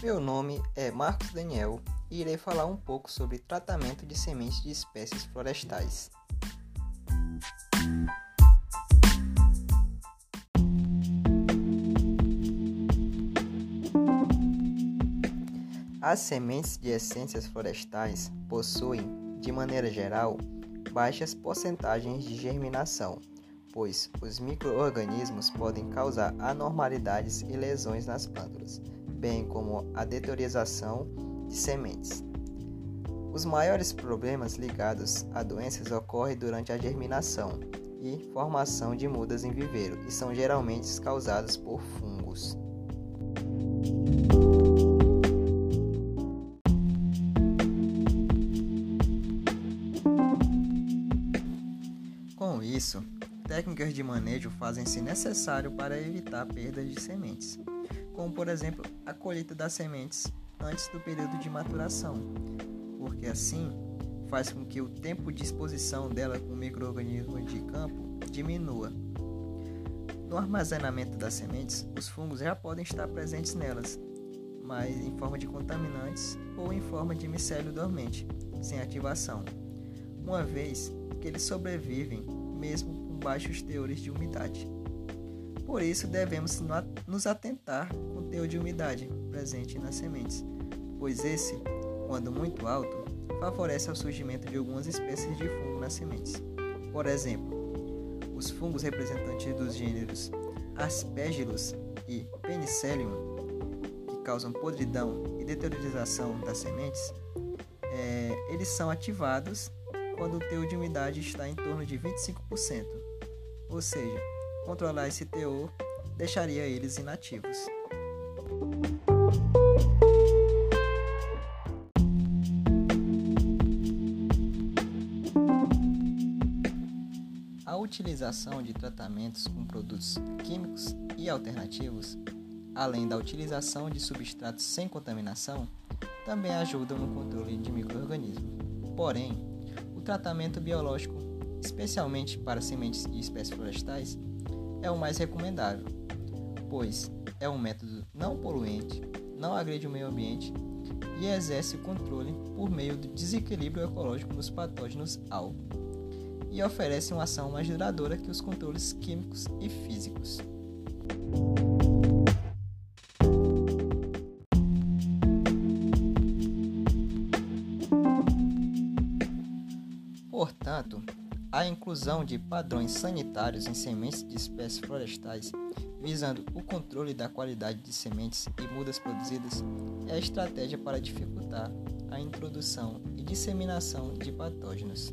Meu nome é Marcos Daniel e irei falar um pouco sobre tratamento de sementes de espécies florestais. As sementes de essências florestais possuem, de maneira geral, baixas porcentagens de germinação, pois os microorganismos podem causar anormalidades e lesões nas plântulas, bem como a deteriorização de sementes. Os maiores problemas ligados a doenças ocorrem durante a germinação e formação de mudas em viveiro e são geralmente causados por fungos. Com isso, técnicas de manejo fazem-se necessário para evitar perdas de sementes, como por exemplo a colheita das sementes antes do período de maturação, porque assim faz com que o tempo de exposição dela com microorganismos de campo diminua. No armazenamento das sementes, os fungos já podem estar presentes nelas, mas em forma de contaminantes ou em forma de micélio dormente, sem ativação, uma vez que eles sobrevivem mesmo com baixos teores de umidade. Por isso, devemos nos atentar com o teor de umidade presente nas sementes, pois esse, quando muito alto, favorece o surgimento de algumas espécies de fungo nas sementes. Por exemplo, os fungos representantes dos gêneros Aspergillus e Penicillium, que causam podridão e deteriorização das sementes, é, eles são ativados quando o teor de umidade está em torno de 25%, ou seja, controlar esse teor deixaria eles inativos. A utilização de tratamentos com produtos químicos e alternativos, além da utilização de substratos sem contaminação, também ajudam no controle de microorganismos. Porém, tratamento biológico, especialmente para sementes de espécies florestais, é o mais recomendável, pois é um método não poluente, não agride o meio ambiente e exerce o controle por meio do desequilíbrio ecológico dos patógenos alvo e oferece uma ação mais duradoura que os controles químicos e físicos. Portanto, a inclusão de padrões sanitários em sementes de espécies florestais, visando o controle da qualidade de sementes e mudas produzidas, é a estratégia para dificultar a introdução e disseminação de patógenos.